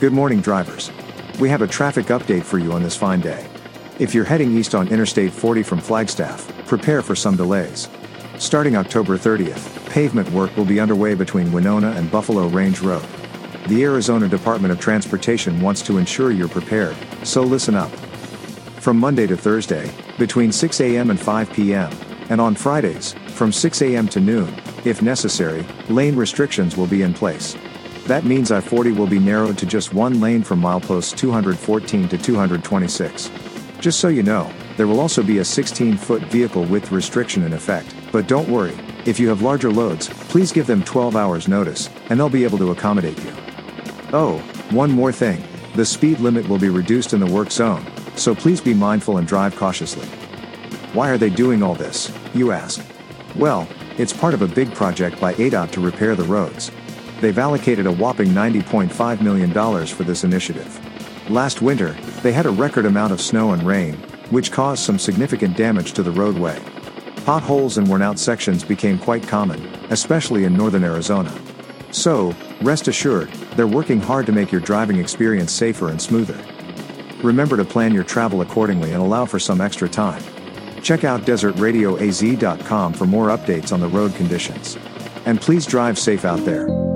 Good morning, drivers. We have a traffic update for you on this fine day. If you're heading east on Interstate 40 from Flagstaff, prepare for some delays. Starting October 30th, pavement work will be underway between Winona and Buffalo Range Road. The Arizona Department of Transportation wants to ensure you're prepared, so listen up. From Monday to Thursday, between 6 a.m. and 5 p.m., and on Fridays, from 6 a.m. to noon, if necessary, lane restrictions will be in place. That means I 40 will be narrowed to just one lane from mileposts 214 to 226. Just so you know, there will also be a 16 foot vehicle width restriction in effect, but don't worry, if you have larger loads, please give them 12 hours notice, and they'll be able to accommodate you. Oh, one more thing the speed limit will be reduced in the work zone, so please be mindful and drive cautiously. Why are they doing all this, you ask? Well, it's part of a big project by ADOT to repair the roads. They've allocated a whopping $90.5 million for this initiative. Last winter, they had a record amount of snow and rain, which caused some significant damage to the roadway. Potholes and worn out sections became quite common, especially in northern Arizona. So, rest assured, they're working hard to make your driving experience safer and smoother. Remember to plan your travel accordingly and allow for some extra time. Check out desertradioaz.com for more updates on the road conditions. And please drive safe out there.